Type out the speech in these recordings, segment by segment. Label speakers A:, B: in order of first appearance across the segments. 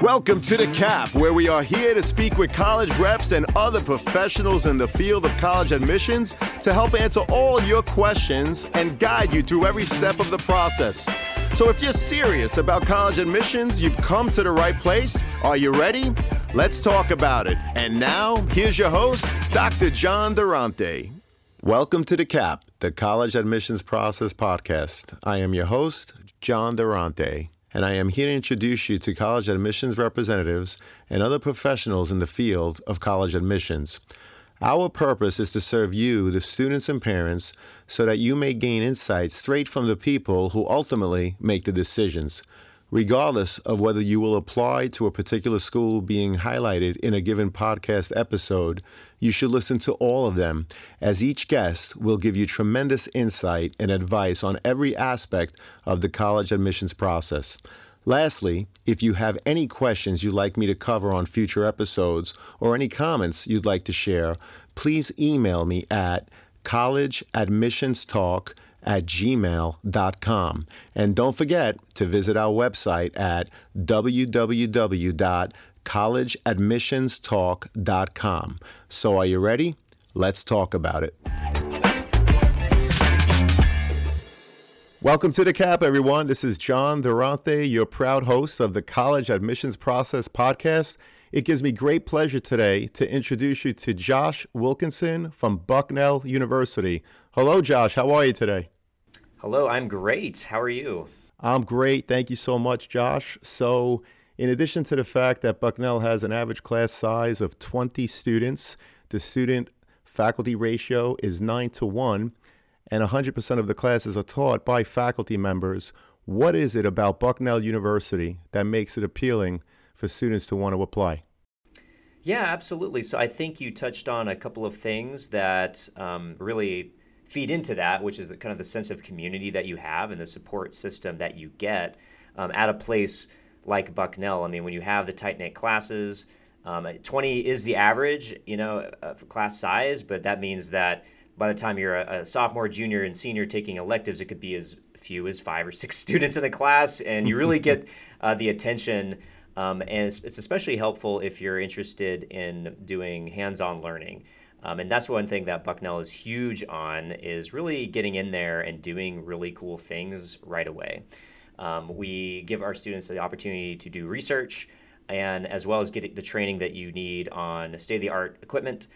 A: Welcome to The Cap, where we are here to speak with college reps and other professionals in the field of college admissions to help answer all your questions and guide you through every step of the process. So if you're serious about college admissions, you've come to the right place. Are you ready? Let's talk about it. And now, here's your host, Dr. John Durante. Welcome to The Cap, the College Admissions Process Podcast. I am your host, John Durante and I am here to introduce you to college admissions representatives and other professionals in the field of college admissions. Our purpose is to serve you, the students and parents, so that you may gain insights straight from the people who ultimately make the decisions regardless of whether you will apply to a particular school being highlighted in a given podcast episode, you should listen to all of them, as each guest will give you tremendous insight and advice on every aspect of the college admissions process. Lastly, if you have any questions you'd like me to cover on future episodes or any comments you'd like to share, please email me at collegeadmissionstalk at gmail.com. And don't forget to visit our website at www.collegeadmissionstalk.com. So, are you ready? Let's talk about it. Welcome to the cap, everyone. This is John Durante, your proud host of the College Admissions Process podcast. It gives me great pleasure today to introduce you to Josh Wilkinson from Bucknell University. Hello, Josh. How are you today?
B: Hello, I'm great. How are you?
A: I'm great. Thank you so much, Josh. So, in addition to the fact that Bucknell has an average class size of 20 students, the student faculty ratio is 9 to 1, and 100% of the classes are taught by faculty members. What is it about Bucknell University that makes it appealing for students to want to apply?
B: Yeah, absolutely. So, I think you touched on a couple of things that um, really feed into that, which is the, kind of the sense of community that you have and the support system that you get um, at a place like Bucknell. I mean, when you have the tight knit classes, um, 20 is the average, you know, uh, for class size, but that means that by the time you're a, a, sophomore, junior, and senior taking electives, it could be as few as five or six students in a class, and you really get uh, the attention. Um, and it's, it's especially helpful if you're interested in doing hands-on learning. Um, and that's one thing that Bucknell is huge on is really getting in there and doing really cool things right away. Um, we give our students the opportunity to do research and as well as get the training that you need on state-of-the-art equipment.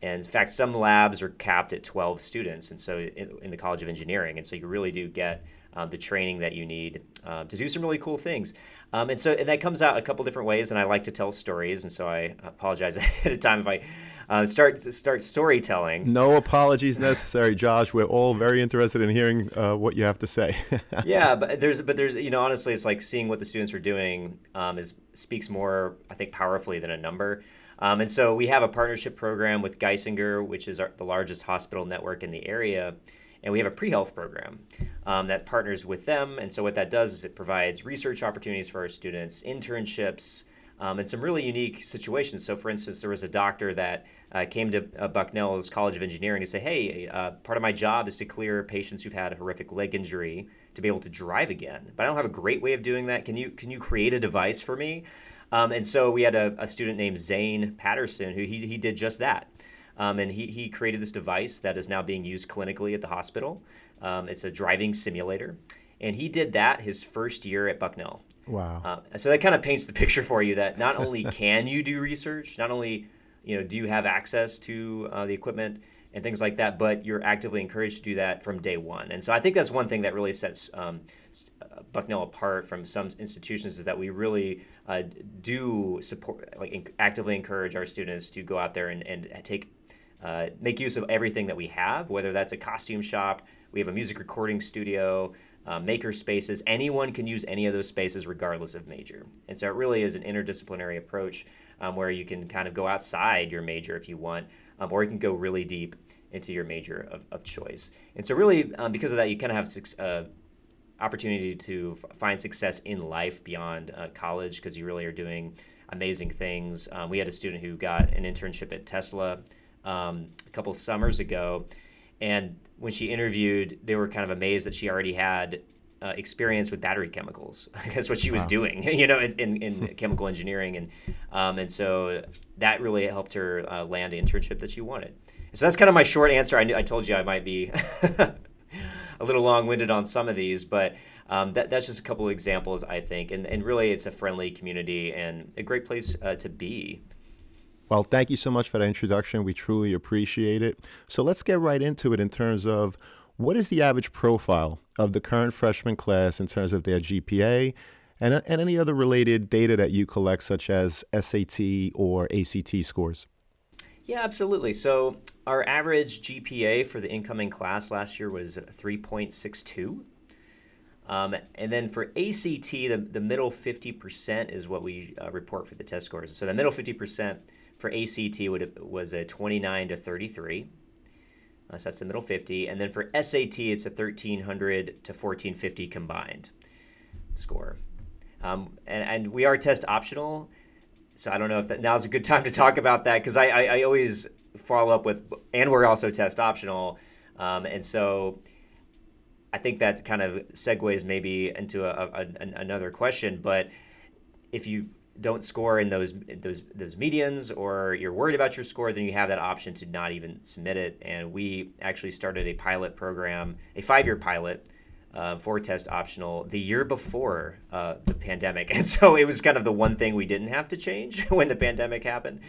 B: And in fact, some labs are capped at 12 students, and so in, in the College of Engineering, and so you really do get um, the training that you need um, to do some really cool things. Um, and so and that comes out a couple different ways, and I like to tell stories, and so I apologize ahead of time if I uh, start start storytelling.
A: No apologies necessary, Josh. We're all very interested in hearing uh, what you have to say.
B: yeah, but there's but there's you know honestly, it's like seeing what the students are doing um, is speaks more I think powerfully than a number. Um, and so we have a partnership program with Geisinger, which is our, the largest hospital network in the area. And we have a pre health program um, that partners with them. And so, what that does is it provides research opportunities for our students, internships, um, and some really unique situations. So, for instance, there was a doctor that uh, came to uh, Bucknell's College of Engineering to say, hey, uh, part of my job is to clear patients who've had a horrific leg injury to be able to drive again. But I don't have a great way of doing that. Can you can you create a device for me? Um, and so we had a, a, student named Zane Patterson who he, he did just that. Um, and he, he created this device that is now being used clinically at the hospital. Um, it's a driving simulator. And he did that his first year at Bucknell.
A: Wow.
B: Uh, so that kind of paints the picture for you that not only can you do research, not only you know, do you have access to uh, the equipment and things like that? But you're actively encouraged to do that from day one. And so I think that's one thing that really sets um, uh, Bucknell apart from some institutions is that we really uh, do support, like actively encourage our students to go out there and, and take, uh, make use of everything that we have, whether that's a costume shop, we have a music recording studio, uh, maker spaces. Anyone can use any of those spaces regardless of major. And so it really is an interdisciplinary approach um, where you can kind of go outside your major if you want, um, or you can go really deep into your major of, of choice. And so, really, um, because of that, you kind of have uh, opportunity to f- find success in life beyond uh, college because you really are doing amazing things. Um, we had a student who got an internship at Tesla um, a couple summers ago, and when she interviewed, they were kind of amazed that she already had uh, experience with battery chemicals. That's what she was wow. doing, you know, in, in, in chemical engineering, and um, and so that really helped her uh, land the internship that she wanted. So that's kind of my short answer. I, knew, I told you I might be a little long-winded on some of these, but um, that, that's just a couple of examples, I think, and and really it's a friendly community and a great place uh, to be.
A: Well, thank you so much for that introduction. We truly appreciate it. So let's get right into it in terms of what is the average profile of the current freshman class in terms of their GPA and, and any other related data that you collect, such as SAT or ACT scores?
B: Yeah, absolutely. So our average GPA for the incoming class last year was 3.62. Um, and then for ACT, the, the middle 50% is what we uh, report for the test scores. So the middle 50% for ACT would, was a 29 to 33. Uh, so that's the middle 50. And then for SAT, it's a 1300 to 1450 combined score. Um, and, and we are test optional. So I don't know if that now's a good time to talk about that because I, I, I, always follow up with, and we're also test optional. Um, and so I think that kind of segues maybe into a, a, another question. But if you don't score in those those those medians or you're worried about your score, then you have that option to not even submit it. And we actually started a pilot program, a five-year pilot uh, for test optional the year before uh, the pandemic, and so it was kind of the one thing we didn't have to change when the pandemic happened.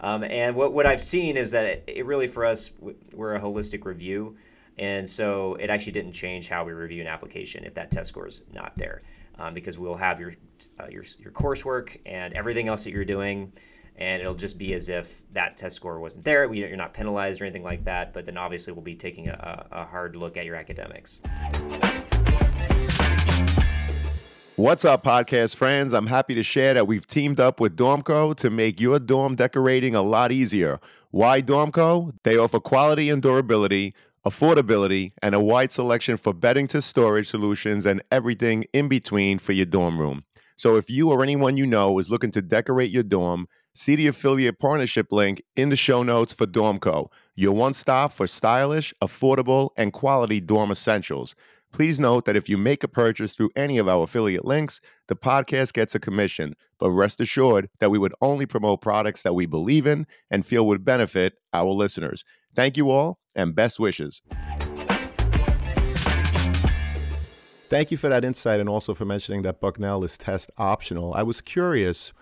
B: Um, and what what I've seen is that it really for us we're a holistic review, and so it actually didn't change how we review an application if that test score is not there um, because we'll have your, uh, your your coursework and everything else that you're doing, and it'll just be as if that test score wasn't there. We, you're not penalized or anything like that. But then obviously we'll be taking a, a hard look at your academics.
A: What's up, podcast friends? I'm happy to share that we've teamed up with Dormco to make your dorm decorating a lot easier. Why Dormco? They offer quality and durability affordability, and a wide selection for bedding to storage solutions and everything in between for your dorm room. So if you or anyone you know is looking to decorate your dorm, see the affiliate partnership link in the show notes for Dormco, your one stop for stylish, affordable, and quality dorm essentials. Please note that if you make a purchase through any of our affiliate links, the podcast gets a commission. But rest assured that we would only promote products that we believe in and feel would benefit our listeners. Thank you all and best wishes. Thank you for that insight and also for mentioning that Bucknell is test optional. I was curious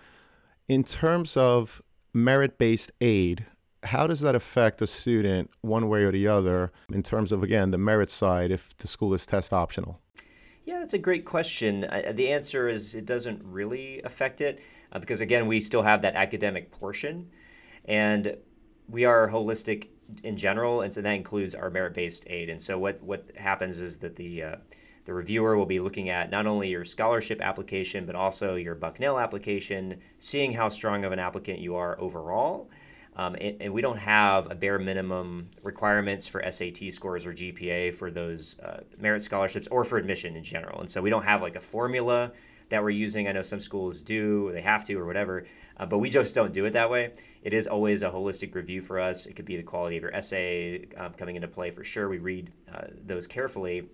A: in terms of merit based aid, how does that affect a student one way or the other in terms of, again, the merit side if the school is test optional?
B: Yeah, that's a great question. Uh, the answer is it doesn't really affect it uh, because, again, we still have that academic portion. And we are holistic in general, and so that includes our merit-based aid. And so what what happens is that the uh, the reviewer will be looking at not only your scholarship application but also your Bucknell application, seeing how strong of an applicant you are overall. Um, and, and, we don't have a bare minimum requirements for SAT scores or GPA for those uh, merit scholarships or for admission in general. And so we don't have like a formula that we're using. I know some schools do, they have to, or whatever. Uh, but we just don't do it that way. It is always a holistic review for us. It could be the quality of your essay um, coming into play for sure. We read uh, those carefully.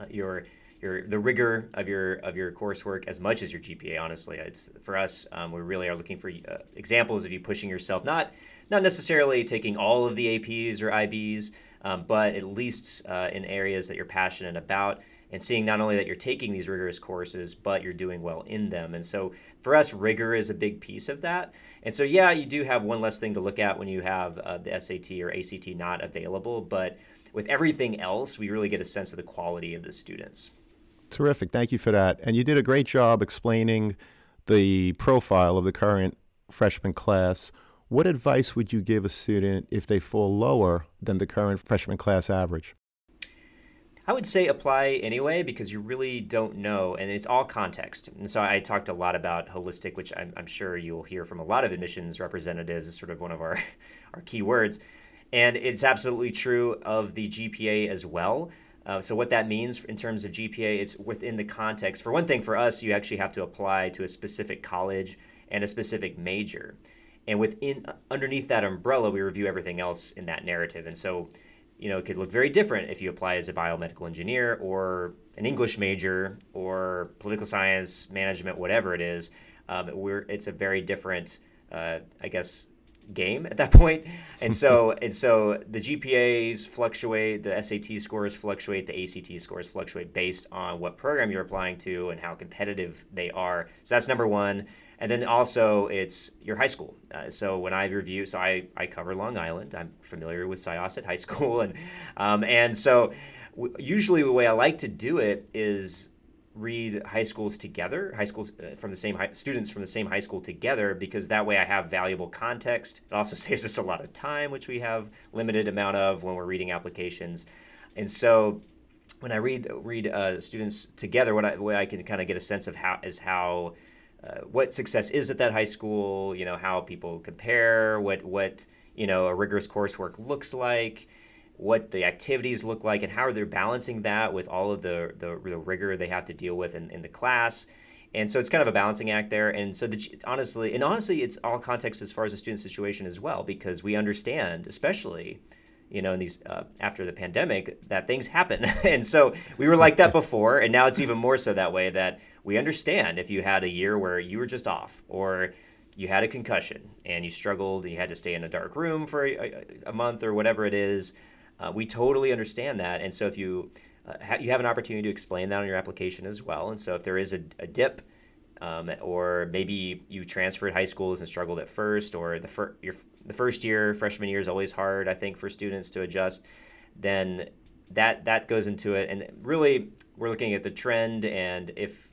B: Uh, your your the rigor of your of your coursework as much as your GPA. Honestly, it's for us. Um, we really are looking for uh, examples of you pushing yourself, not not necessarily taking all of the APs or IBs, um, but at least uh, in areas that you're passionate about and seeing not only that you're taking these rigorous courses, but you're doing well in them. And so for us, rigor is a big piece of that. And so, yeah, you do have one less thing to look at when you have uh, the SAT or ACT not available. But with everything else, we really get a sense of the quality of the students.
A: Terrific. Thank you for that. And you did a great job explaining the profile of the current freshman class. What advice would you give a student if they fall lower than the current freshman class average?
B: I would say apply anyway because you really don't know, and it's all context. And so I talked a lot about holistic, which I'm, I'm sure you'll hear from a lot of admissions representatives is sort of one of our, our key words. And it's absolutely true of the GPA as well. Uh, so what that means in terms of GPA, it's within the context. For one thing, for us, you actually have to apply to a specific college and a specific major. And within underneath that umbrella, we review everything else in that narrative. And so you know, it could look very different if you apply as a biomedical engineer or an English major or political science, management, whatever it is, um, we're it's a very different, uh, I guess, game at that point. And so and so the GPAs fluctuate, the SAT scores fluctuate, the ACT scores fluctuate based on what program you're applying to and how competitive they are. So that's number one. And then also it's your high school. Uh, so when I review, so I, I cover Long Island. I'm familiar with Syosset High School, and um, and so w- usually the way I like to do it is read high schools together, high schools uh, from the same high, students from the same high school together, because that way I have valuable context. It also saves us a lot of time, which we have limited amount of when we're reading applications, and so when I read read uh, students together, what I way I can kind of get a sense of how is how uh, what success is at that high school, you know, how people compare, what what you know a rigorous coursework looks like, what the activities look like, and how they're balancing that with all of the the, the rigor they have to deal with in, in the class. And so it's kind of a balancing act there. And so the, honestly, and honestly, it's all context as far as the student situation as well, because we understand, especially you know, in these uh, after the pandemic, that things happen, and so we were like that before, and now it's even more so that way. That we understand if you had a year where you were just off, or you had a concussion and you struggled, and you had to stay in a dark room for a, a month or whatever it is. Uh, we totally understand that, and so if you uh, ha- you have an opportunity to explain that on your application as well, and so if there is a, a dip um, or maybe you transferred high schools and struggled at first, or the, fir- your, the first year, freshman year is always hard, I think, for students to adjust. Then that that goes into it, and really, we're looking at the trend, and if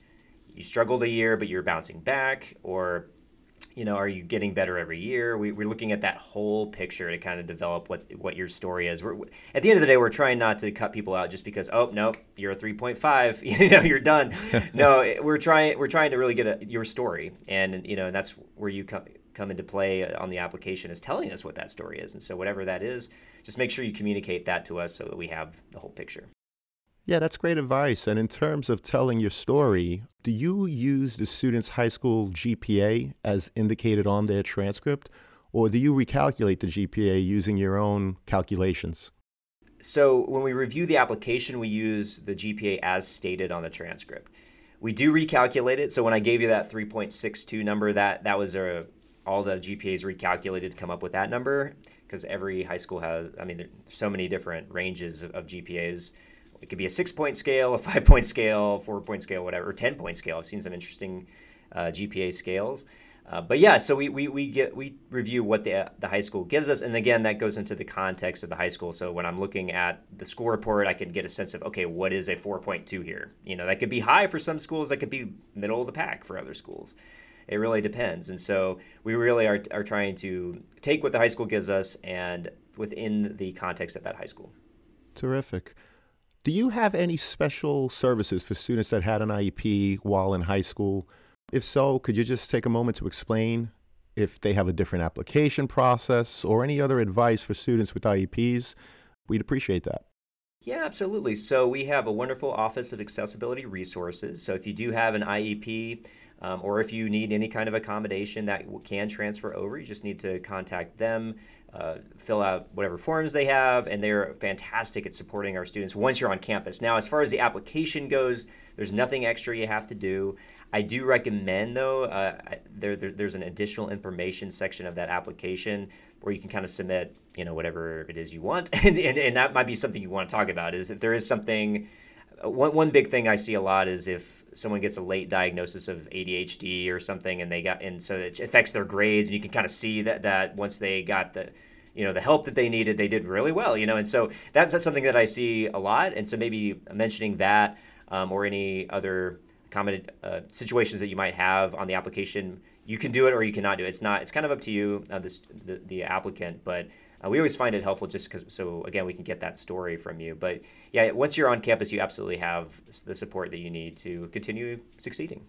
B: you struggled a year but you're bouncing back, or you know, are you getting better every year? We, are looking at that whole picture to kind of develop what what your story is. We're, at the end of the day, we're trying not to cut people out just because oh no, you're a 3.5, you know, you're done. no, we're trying we're trying to really get a, your story, and you know, and that's where you come come into play on the application is telling us what that story is. And so whatever that is, just make sure you communicate that to us so that we have the whole picture.
A: Yeah, that's great advice. And in terms of telling your story, do you use the student's high school GPA as indicated on their transcript, or do you recalculate the GPA using your own calculations?
B: So when we review the application, we use the GPA as stated on the transcript. We do recalculate it. So when I gave you that 3.62 number, that that was a all the GPAs recalculated to come up with that number because every high school has. I mean, there's so many different ranges of, of GPAs it could be a six point scale, a five point scale, four point scale, whatever, or 10 point scale. I've seen some interesting uh, GPA scales. Uh, but yeah, so we, we, we get we review what the the high school gives us, and again that goes into the context of the high school. So when I'm looking at the school report, I can get a sense of okay, what is a 4.2 here? You know, that could be high for some schools, that could be middle of the pack for other schools. It really depends, and so we really are are trying to take what the high school gives us and within the context of that high school.
A: Terrific. Do you have any special services for students that had an IEP while in high school? If so, could you just take a moment to explain if they have a different application process or any other advice for students with IEPs? We'd appreciate that.
B: Yeah, absolutely. So we have a wonderful Office of Accessibility Resources. So if you do have an IEP, um, or if you need any kind of accommodation that can transfer over, you just need to contact them uh, fill out whatever forms they have, and they're fantastic at supporting our students once you're on campus. Now, as far as the application goes, there's nothing extra you have to do. I do recommend, though, uh, there, there, there's an additional information section of that application where you can kind of submit, you know, whatever it is you want, and, and, and that might be something you want to talk about. Is if there is something one, one big thing I see a lot is if someone gets a late diagnosis of ADHD or something, and they got and so it affects their grades, and you can kind of see that that once they got the you know the help that they needed, they did really well. You know, and so that's, that's something that I see a lot, and so maybe mentioning that um, or any other common uh, situations that you might have on the application, you can do it or you cannot do it. It's not. It's kind of up to you, uh, this, the the applicant, but uh, we always find it helpful just because, so again, we can get that story from you. But yeah, once you're on campus, you absolutely have the support that you need to continue succeeding.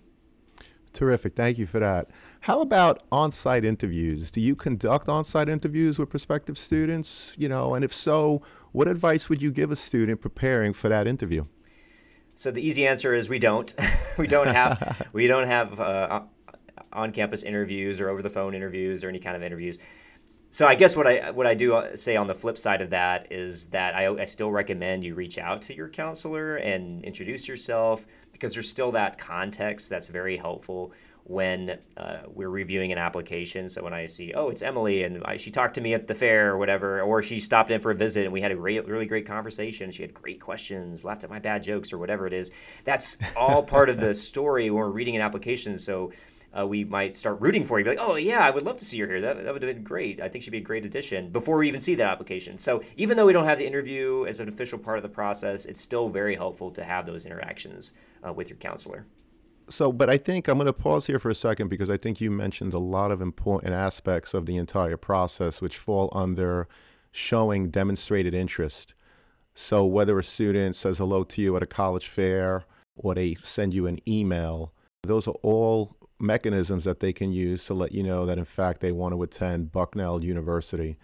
A: Terrific. Thank you for that. How about on site interviews? Do you conduct on site interviews with prospective students? You know, and if so, what advice would you give a student preparing for that interview?
B: So the easy answer is we don't. we don't have we don't have uh, on campus interviews or over the phone interviews or any kind of interviews so I guess what I what I do uh, say on the flip side of that is that I, I still recommend you reach out to your counselor and introduce yourself because there's still that context that's very helpful when uh, we're reviewing an application. So when I see, oh, it's Emily, and I, she talked to me at the fair or whatever, or she stopped in for a visit and we had a really great conversation. She had great questions, laughed at my bad jokes or whatever it is. That's all part of the story when we're reading an application. So uh, we might start rooting for you. Be like, oh yeah, I would love to see her here. That, that would have been great. I think she'd be a great addition before we even see that application. So even though we don't have the interview as an official part of the process, it's still very helpful to have those interactions uh, with your counselor.
A: So, but I think I'm going to pause here for a second because I think you mentioned a lot of important aspects of the entire process which fall under showing demonstrated interest. So, whether a student says hello to you at a college fair or they send you an email, those are all mechanisms that they can use to let you know that, in fact, they want to attend Bucknell University.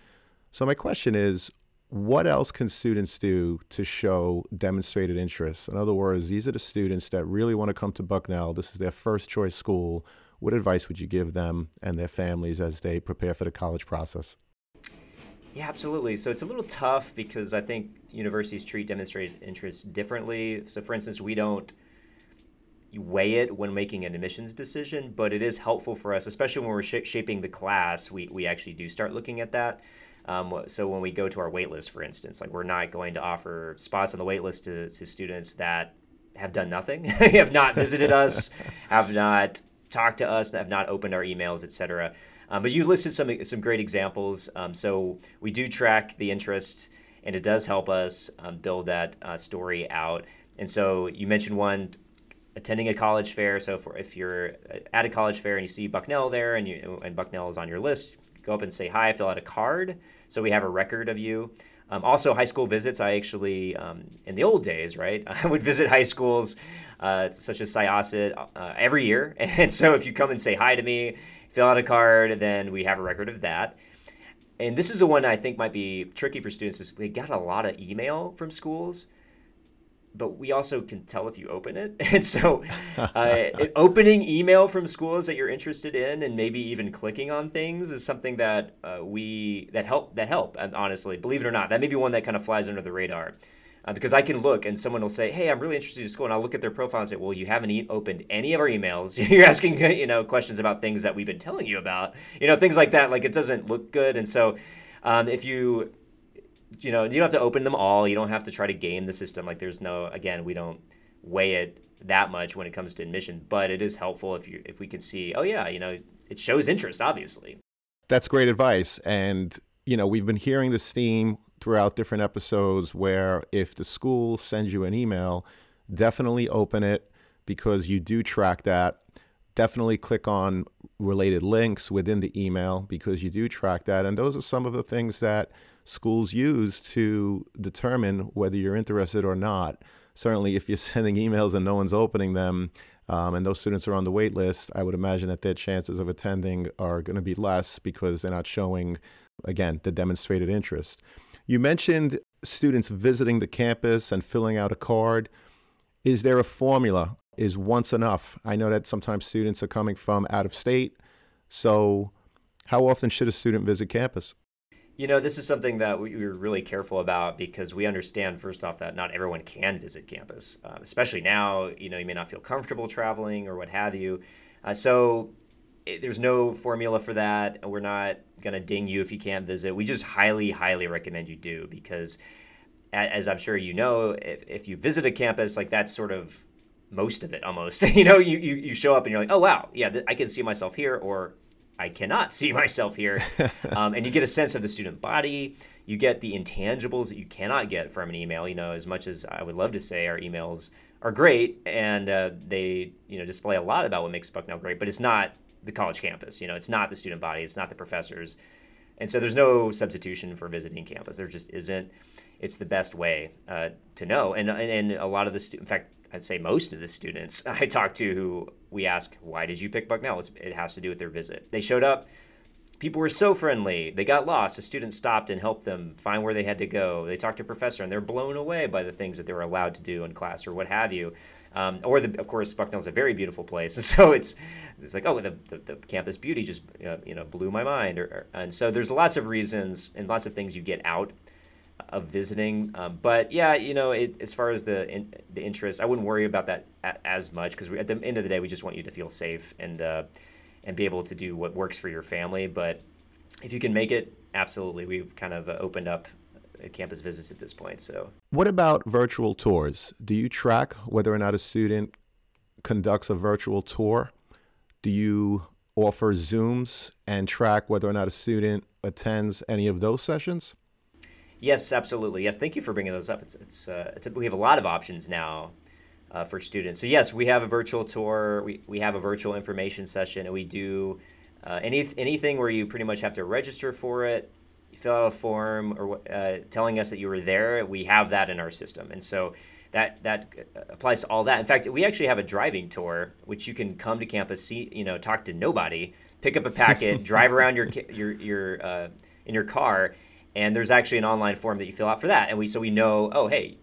A: So, my question is what else can students do to show demonstrated interest? In other words, these are the students that really want to come to Bucknell. This is their first choice school. What advice would you give them and their families as they prepare for the college process?
B: Yeah, absolutely. So it's a little tough because I think universities treat demonstrated interest differently. So, for instance, we don't weigh it when making an admissions decision, but it is helpful for us, especially when we're sh- shaping the class. We, we actually do start looking at that. Um, so when we go to our waitlist, for instance, like we're not going to offer spots on the waitlist to, to students that have done nothing, have not visited us, have not talked to us, have not opened our emails, etc. Um, but you listed some some great examples. Um, so we do track the interest, and it does help us um, build that uh, story out. And so you mentioned one attending a college fair. So for, if you're at a college fair and you see Bucknell there and you and Bucknell is on your list, go up and say hi, fill out a card so we have a record of you. Um, also, high school visits. I actually, um, in the old days, right, I would visit high schools uh, such as Syosset uh, every year. And so if you come and say hi to me, fill out a card, then we have a record of that. And this is the one I think might be tricky for students is we got a lot of email from schools but we also can tell if you open it. And so, uh, opening email from schools that you're interested in, and maybe even clicking on things, is something that uh, we that help that help. And honestly, believe it or not, that may be one that kind of flies under the radar. Uh, because I can look and someone will say, "Hey, I'm really interested in school," and I'll look at their profile and say, "Well, you haven't e- opened any of our emails. You're asking, you know, questions about things that we've been telling you about, you know, things like that. Like it doesn't look good." And so, um, if you you know, you don't have to open them all. You don't have to try to game the system. Like there's no, again, we don't weigh it that much when it comes to admission, but it is helpful if you if we can see, oh yeah, you know, it shows interest, obviously.
A: That's great advice, and you know, we've been hearing this theme throughout different episodes where if the school sends you an email, definitely open it because you do track that. Definitely click on related links within the email because you do track that. And those are some of the things that schools use to determine whether you're interested or not. Certainly, if you're sending emails and no one's opening them, um, and those students are on the wait list, I would imagine that their chances of attending are going to be less because they're not showing, again, the demonstrated interest. You mentioned students visiting the campus and filling out a card. Is there a formula? Is once enough? I know that sometimes students are coming from out of state. So, how often should a student visit campus?
B: You know, this is something that we, are really careful about because we understand, first off, that not everyone can visit campus, uh, especially now. You know, you may not feel comfortable traveling or what have you. Uh, so it, there's no formula for that. We're not going to ding you if you can't visit. We just highly, highly recommend you do because, as I'm sure you know, if, if you visit a campus, like that's sort of most of it almost. you know, you, you, you show up and you're like, oh, wow, yeah, th- I can see myself here, or I cannot see myself here. Um, and you get a sense of the student body. You get the intangibles that you cannot get from an email. You know, as much as I would love to say our emails are great and uh, they, you know, display a lot about what makes Bucknell great, but it's not the college campus. You know, it's not the student body. It's not the professors. And so there's no substitution for visiting campus. There just isn't. It's the best way uh, to know. And, and, and a lot of the students, in fact, I'd say most of the students I talk to who we ask, why did you pick Bucknell? It has to do with their visit. They showed up. People were so friendly. They got lost. A student stopped and helped them find where they had to go. They talked to a professor and they're blown away by the things that they were allowed to do in class or what have you. Um, or the, of course, Bucknell's a very beautiful place, and so it's it's like oh the, the, the campus beauty just uh, you know blew my mind, or, or, and so there's lots of reasons and lots of things you get out of visiting. Um, but yeah, you know, it, as far as the in, the interest, I wouldn't worry about that a, as much because at the end of the day, we just want you to feel safe and uh, and be able to do what works for your family. But if you can make it, absolutely, we've kind of uh, opened up campus visits at this point. So,
A: what about virtual tours? Do you track whether or not a student conducts a virtual tour? Do you offer Zooms and track whether or not a student attends any of those sessions?
B: Yes, absolutely. Yes, thank you for bringing those up. It's it's, uh, it's a, we have a lot of options now uh, for students. So yes, we have a virtual tour. We we have a virtual information session, and we do uh, any anything where you pretty much have to register for it, fill out a form, or uh, telling us that you were there. We have that in our system, and so. That, that applies to all that. In fact, we actually have a driving tour, which you can come to campus, see, you know, talk to nobody, pick up a packet, drive around your your your uh, in your car, and there's actually an online form that you fill out for that. And we so we know oh hey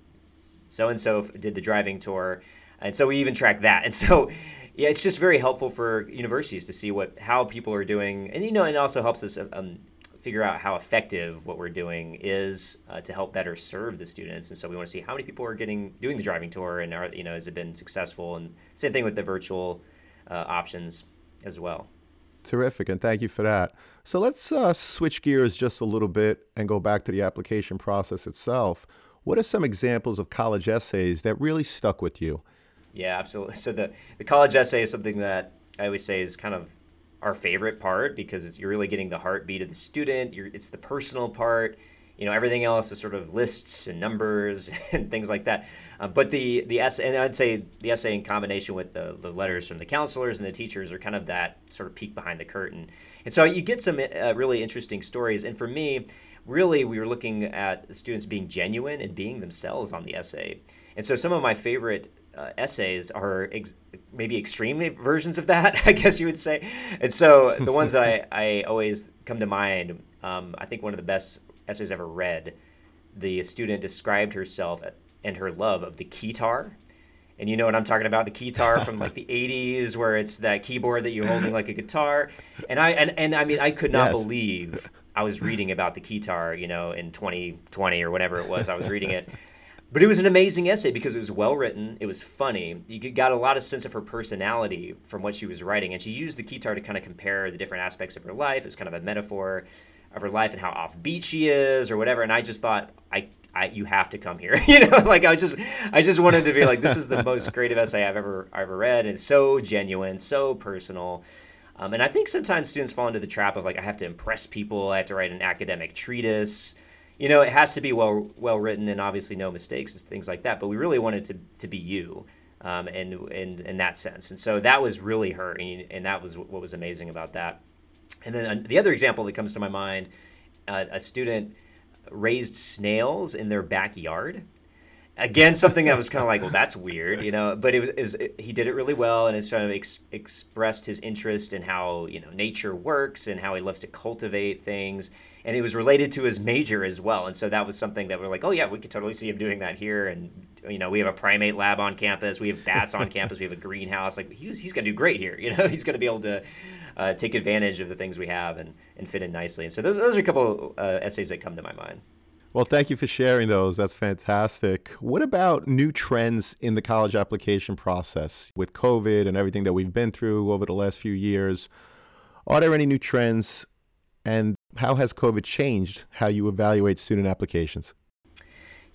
B: so and so did the driving tour. And so we even track that. And so yeah it's just very helpful for universities to see what how people are doing. And you know it also helps us um, figure out how effective what we're doing is uh, to help better serve the students. And so we want to see how many people are getting doing the driving tour and are you know has it been successful? And same thing with the virtual uh, options as well.
A: Terrific, and thank you for that. So let's uh, switch gears just a little bit and go back to the application process itself. What are some examples of college essays that really stuck with you?
B: Yeah, absolutely. So the, the college essay is something that I always say is kind of our favorite part because you're really getting the heartbeat of the student. You're, it's the personal part you know everything else is sort of lists and numbers and things like that uh, but the the essay and i'd say the essay in combination with the, the letters from the counselors and the teachers are kind of that sort of peek behind the curtain and so you get some uh, really interesting stories and for me really we were looking at students being genuine and being themselves on the essay and so some of my favorite uh, essays are ex- maybe extreme versions of that, I guess you would say. And so the ones that I, I always come to mind, um, I think one of the best essays ever read, the student described herself and her love of the keytar. And you know what I'm talking about, the keytar from like the 80s, where it's that keyboard that you're holding like a guitar. And I and, and I mean, I could not yes. believe I was reading about the keytar, you know, in 2020 or whatever it was. I was reading it. But it was an amazing essay because it was well written. It was funny. You got a lot of sense of her personality from what she was writing, and she used the keytar to kind of compare the different aspects of her life. It was kind of a metaphor of her life and how offbeat she is or whatever. And I just thought, I, I, you have to come here. you know, like I was just, I just wanted to be like, this is the most creative essay I've ever, I've ever read. And so genuine, so personal. Um, and I think sometimes students fall into the trap of like, I have to impress people. I have to write an academic treatise. You know, it has to be well, well written and obviously no mistakes and things like that. But we really wanted to, to be you. Um, and, and in that sense. And so that was really her. And, and that was what was amazing about that. And then uh, the other example that comes to my mind uh, a student raised snails in their backyard. Again, something that was kind of like, well, that's weird, you know. But it was it, he did it really well, and it's kind of ex- expressed his interest in how you know nature works and how he loves to cultivate things. And it was related to his major as well, and so that was something that we're like, oh yeah, we could totally see him doing that here. And you know, we have a primate lab on campus, we have bats on campus, we have a greenhouse. Like he's he's gonna do great here, you know. He's gonna be able to uh, take advantage of the things we have and, and fit in nicely. And so those, those are a couple uh, essays that come to my mind.
A: Well, thank you for sharing those. That's fantastic. What about new trends in the college application process with COVID and everything that we've been through over the last few years? Are there any new trends and how has COVID changed how you evaluate student applications?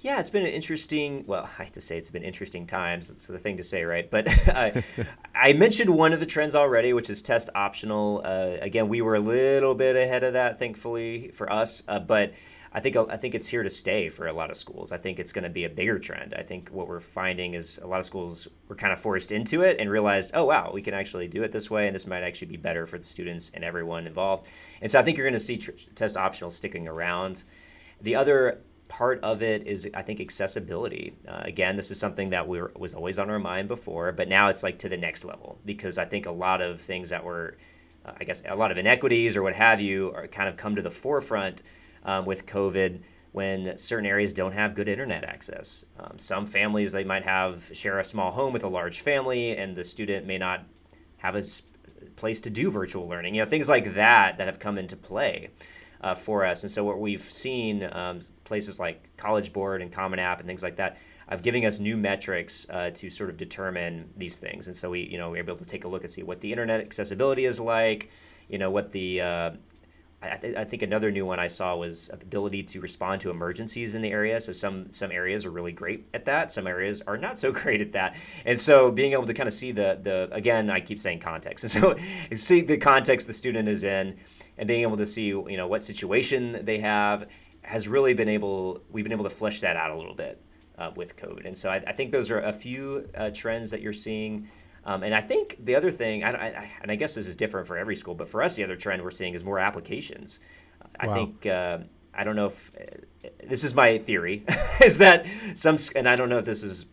B: Yeah, it's been an interesting. Well, I have to say it's been interesting times. It's the thing to say, right? But I, I mentioned one of the trends already, which is test optional. Uh, again, we were a little bit ahead of that, thankfully for us. Uh, but I think I think it's here to stay for a lot of schools. I think it's going to be a bigger trend. I think what we're finding is a lot of schools were kind of forced into it and realized, oh wow, we can actually do it this way, and this might actually be better for the students and everyone involved. And so I think you're going to see tr- test optional sticking around. The other part of it is I think accessibility. Uh, again, this is something that we were, was always on our mind before, but now it's like to the next level because I think a lot of things that were, uh, I guess, a lot of inequities or what have you, are kind of come to the forefront um, with COVID. when certain areas don't have good internet access. Um, some families they might have share a small home with a large family, and the student may not have a place to do virtual learning. You know, things like that that have come into play uh, for us. And so what we've seen um, places like College Board and Common App and things like that of giving us new metrics uh, to sort of determine these things. And so we, you know, we're able to take a look and see what the internet accessibility is like, you know, what the uh, I, th- I, think another new one I saw was ability to respond to emergencies in the area. So some some areas are really great at that. Some areas are not so great at that. And so being able to kind of see the the again, I keep saying context. And so see the context the student is in, and being able to see you know what situation they have has really been able we've been able to flesh that out a little bit uh, with COVID. And so I, I, think those are a few uh, trends that you're seeing. Um, and I think the other thing, I, I, and I guess this is different for every school, but for us, the other trend we're seeing is more applications. I wow. think uh, I don't know if uh, this is my theory, is that some, and I don't know if this is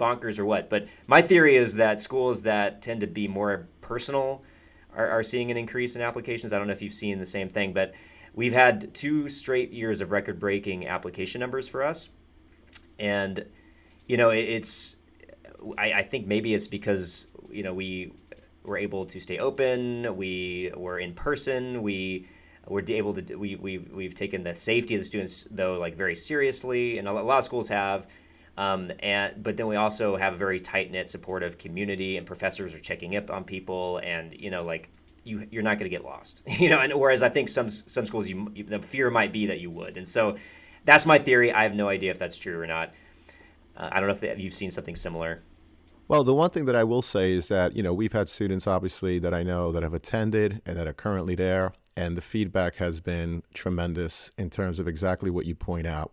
B: bonkers or what, but my theory is that schools that tend to be more personal are, are seeing an increase in applications. I don't know if you've seen the same thing, but we've had two straight years of record-breaking application numbers for us, and you know it, it's I, I think maybe it's because you know we were able to stay open. We were in person. We were able to we we've we've taken the safety of the students though like very seriously, and a lot of schools have. Um, and but then we also have a very tight knit, supportive community, and professors are checking up on people, and you know like you you're not going to get lost, you know. And whereas I think some some schools you the fear might be that you would, and so that's my theory. I have no idea if that's true or not. Uh, I don't know if, they, if you've seen something similar.
A: Well, the one thing that I will say is that, you know, we've had students obviously that I know that have attended and that are currently there, and the feedback has been tremendous in terms of exactly what you point out.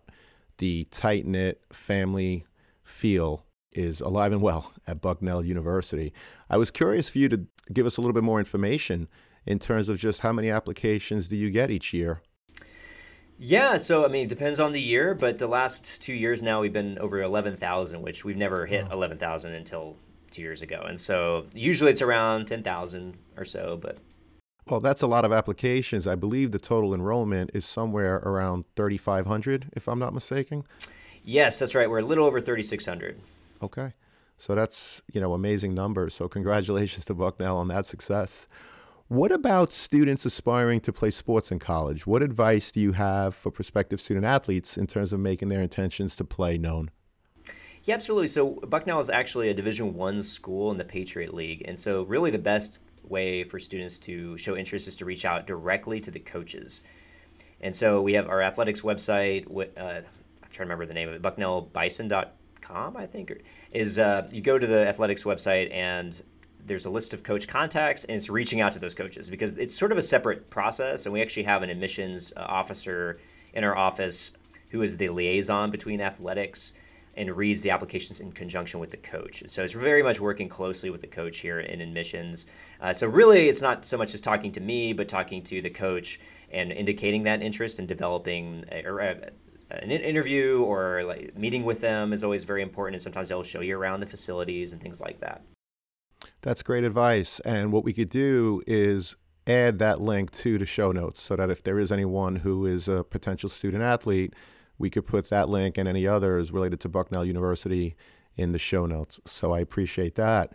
A: The tight knit family feel is alive and well at Bucknell University. I was curious for you to give us a little bit more information in terms of just how many applications do you get each year
B: yeah, so I mean, it depends on the year, but the last two years now we've been over 11,000, which we've never hit 11,000 until two years ago. And so usually it's around 10,000 or so, but.
A: Well, that's a lot of applications. I believe the total enrollment is somewhere around 3,500, if I'm not mistaken.
B: Yes, that's right. We're a little over 3,600.
A: Okay. So that's, you know, amazing numbers. So congratulations to Bucknell on that success. What about students aspiring to play sports in college? What advice do you have for prospective student athletes in terms of making their intentions to play known?
B: Yeah, absolutely. So Bucknell is actually a Division One school in the Patriot League, and so really the best way for students to show interest is to reach out directly to the coaches. And so we have our athletics website. Uh, I'm trying to remember the name of it. BucknellBison.com, I think, is uh, you go to the athletics website and there's a list of coach contacts and it's reaching out to those coaches because it's sort of a separate process and we actually have an admissions uh, officer in our office who is the liaison between athletics and reads the applications in conjunction with the coach so it's very much working closely with the coach here in admissions uh, so really it's not so much as talking to me but talking to the coach and indicating that interest in developing a, a, an interview or like meeting with them is always very important and sometimes they'll show you around the facilities and things like that
A: that's great advice. And what we could do is add that link to the show notes so that if there is anyone who is a potential student athlete, we could put that link and any others related to Bucknell University in the show notes. So I appreciate that.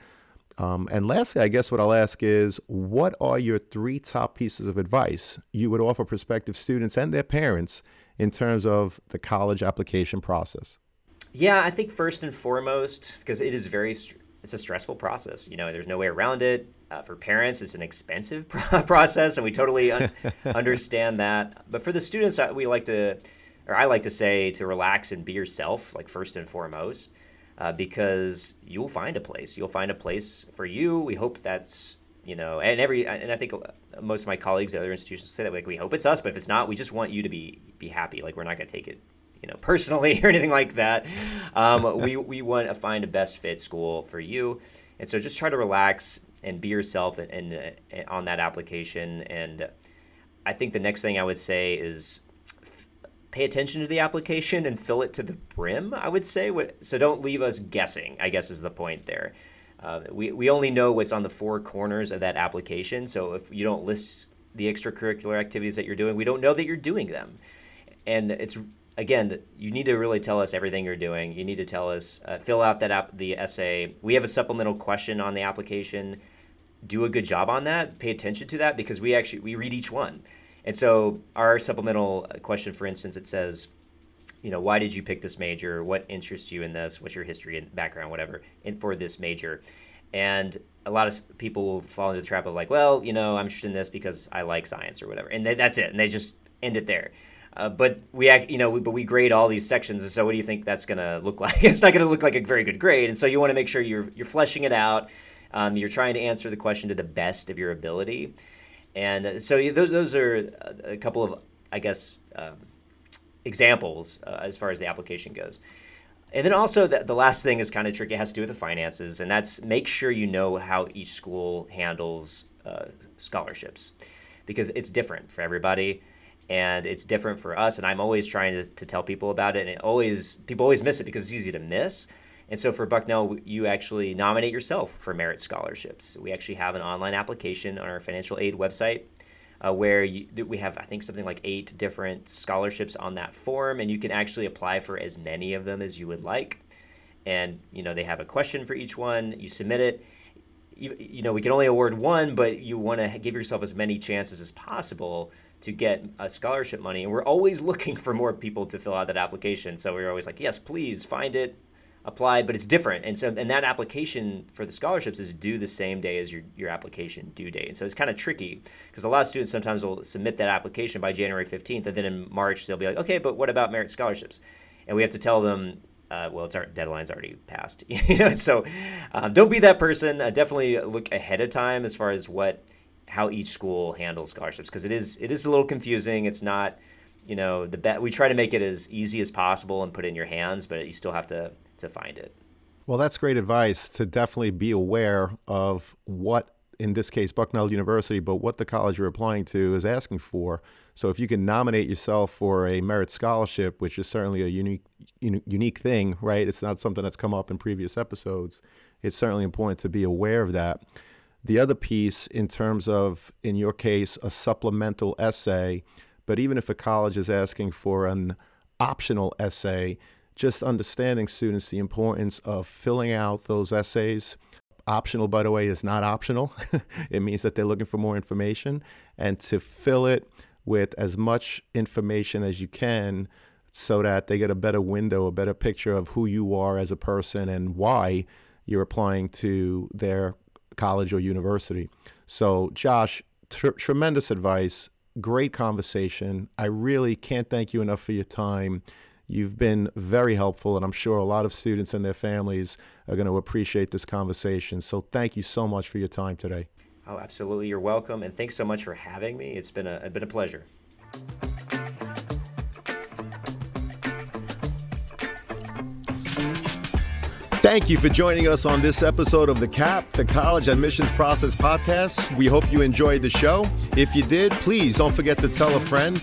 A: Um, and lastly, I guess what I'll ask is what are your three top pieces of advice you would offer prospective students and their parents in terms of the college application process?
B: Yeah, I think first and foremost, because it is very it's a stressful process. You know, there's no way around it. Uh, for parents, it's an expensive process, and we totally un- understand that. But for the students, we like to, or I like to say, to relax and be yourself, like first and foremost, uh, because you'll find a place. You'll find a place for you. We hope that's you know, and every and I think most of my colleagues at other institutions say that like we hope it's us, but if it's not, we just want you to be be happy. Like we're not going to take it you know personally or anything like that. Um, we we want to find a best fit school for you, and so just try to relax and be yourself and, and, and on that application. And I think the next thing I would say is pay attention to the application and fill it to the brim. I would say so. Don't leave us guessing. I guess is the point there. Uh, we, we only know what's on the four corners of that application. So if you don't list the extracurricular activities that you're doing, we don't know that you're doing them. And it's again, you need to really tell us everything you're doing. You need to tell us, uh, fill out that app, the essay. We have a supplemental question on the application. Do a good job on that. Pay attention to that because we actually we read each one. And so our supplemental question, for instance, it says, you know, why did you pick this major? What interests you in this? What's your history and background, whatever, in for this major? And a lot of people will fall into the trap of like, well, you know, I'm interested in this because I like science or whatever, and that's it, and they just end it there. Uh, but we, act, you know, we, but we grade all these sections, and so what do you think that's going to look like? it's not going to look like a very good grade, and so you want to make sure you're you're fleshing it out. Um, you're trying to answer the question to the best of your ability, and uh, so those those are a couple of, I guess, um, examples uh, as far as the application goes. And then also the, the last thing is kind of tricky. It has to do with the finances, and that's make sure you know how each school handles uh, scholarships, because it's different for everybody and it's different for us and i'm always trying to, to tell people about it and it always people always miss it because it's easy to miss and so for bucknell you actually nominate yourself for merit scholarships we actually have an online application on our financial aid website uh, where you, we have i think something like eight different scholarships on that form and you can actually apply for as many of them as you would like and you know they have a question for each one you submit it you, you know we can only award one but you want to give yourself as many chances as possible to get a scholarship money. And we're always looking for more people to fill out that application. So we're always like, yes, please find it, apply, but it's different. And so, and that application for the scholarships is due the same day as your, your application due date. And so it's kind of tricky because a lot of students sometimes will submit that application by January 15th. And then in March, they'll be like, okay, but what about merit scholarships? And we have to tell them, uh, well, it's our deadline's already passed. you know, so um, don't be that person. Uh, definitely look ahead of time as far as what how each school handles scholarships because it is it is a little confusing. It's not you know the bet. We try to make it as easy as possible and put it in your hands, but you still have to to find it.
C: Well, that's great advice to definitely be aware of what, in this case, Bucknell University, but what the college you're applying to is asking for. So if you can nominate yourself for a merit scholarship, which is certainly a unique unique thing, right? It's not something that's come up in previous episodes. It's certainly important to be aware of that. The other piece, in terms of, in your case, a supplemental essay, but even if a college is asking for an optional essay, just understanding students the importance of filling out those essays. Optional, by the way, is not optional. it means that they're looking for more information and to fill it with as much information as you can so that they get a better window, a better picture of who you are as a person and why you're applying to their college or university. So, Josh, tr- tremendous advice, great conversation. I really can't thank you enough for your time. You've been very helpful, and I'm sure a lot of students and their families are going to appreciate this conversation. So, thank you so much for your time today.
B: Oh, absolutely. You're welcome. And thanks so much for having me. It's been a, it's been a pleasure.
A: Thank you for joining us on this episode of the CAP, the College Admissions Process Podcast. We hope you enjoyed the show. If you did, please don't forget to tell a friend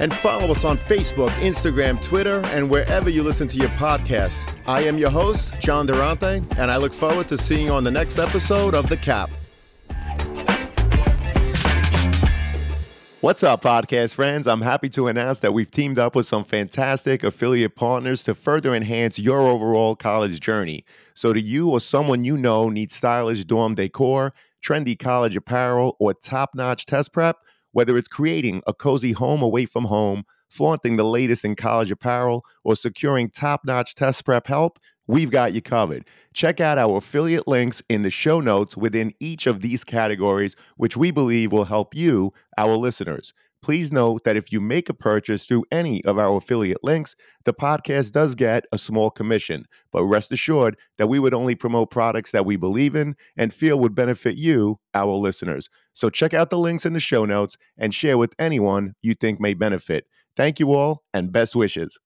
A: and follow us on Facebook, Instagram, Twitter, and wherever you listen to your podcast. I am your host, John Durante, and I look forward to seeing you on the next episode of The CAP. What's up, podcast friends? I'm happy to announce that we've teamed up with some fantastic affiliate partners to further enhance your overall college journey. So, do you or someone you know need stylish dorm decor, trendy college apparel, or top notch test prep? Whether it's creating a cozy home away from home, flaunting the latest in college apparel, or securing top notch test prep help, we've got you covered. Check out our affiliate links in the show notes within each of these categories, which we believe will help you, our listeners. Please note that if you make a purchase through any of our affiliate links, the podcast does get a small commission. But rest assured that we would only promote products that we believe in and feel would benefit you, our listeners. So check out the links in the show notes and share with anyone you think may benefit. Thank you all and best wishes.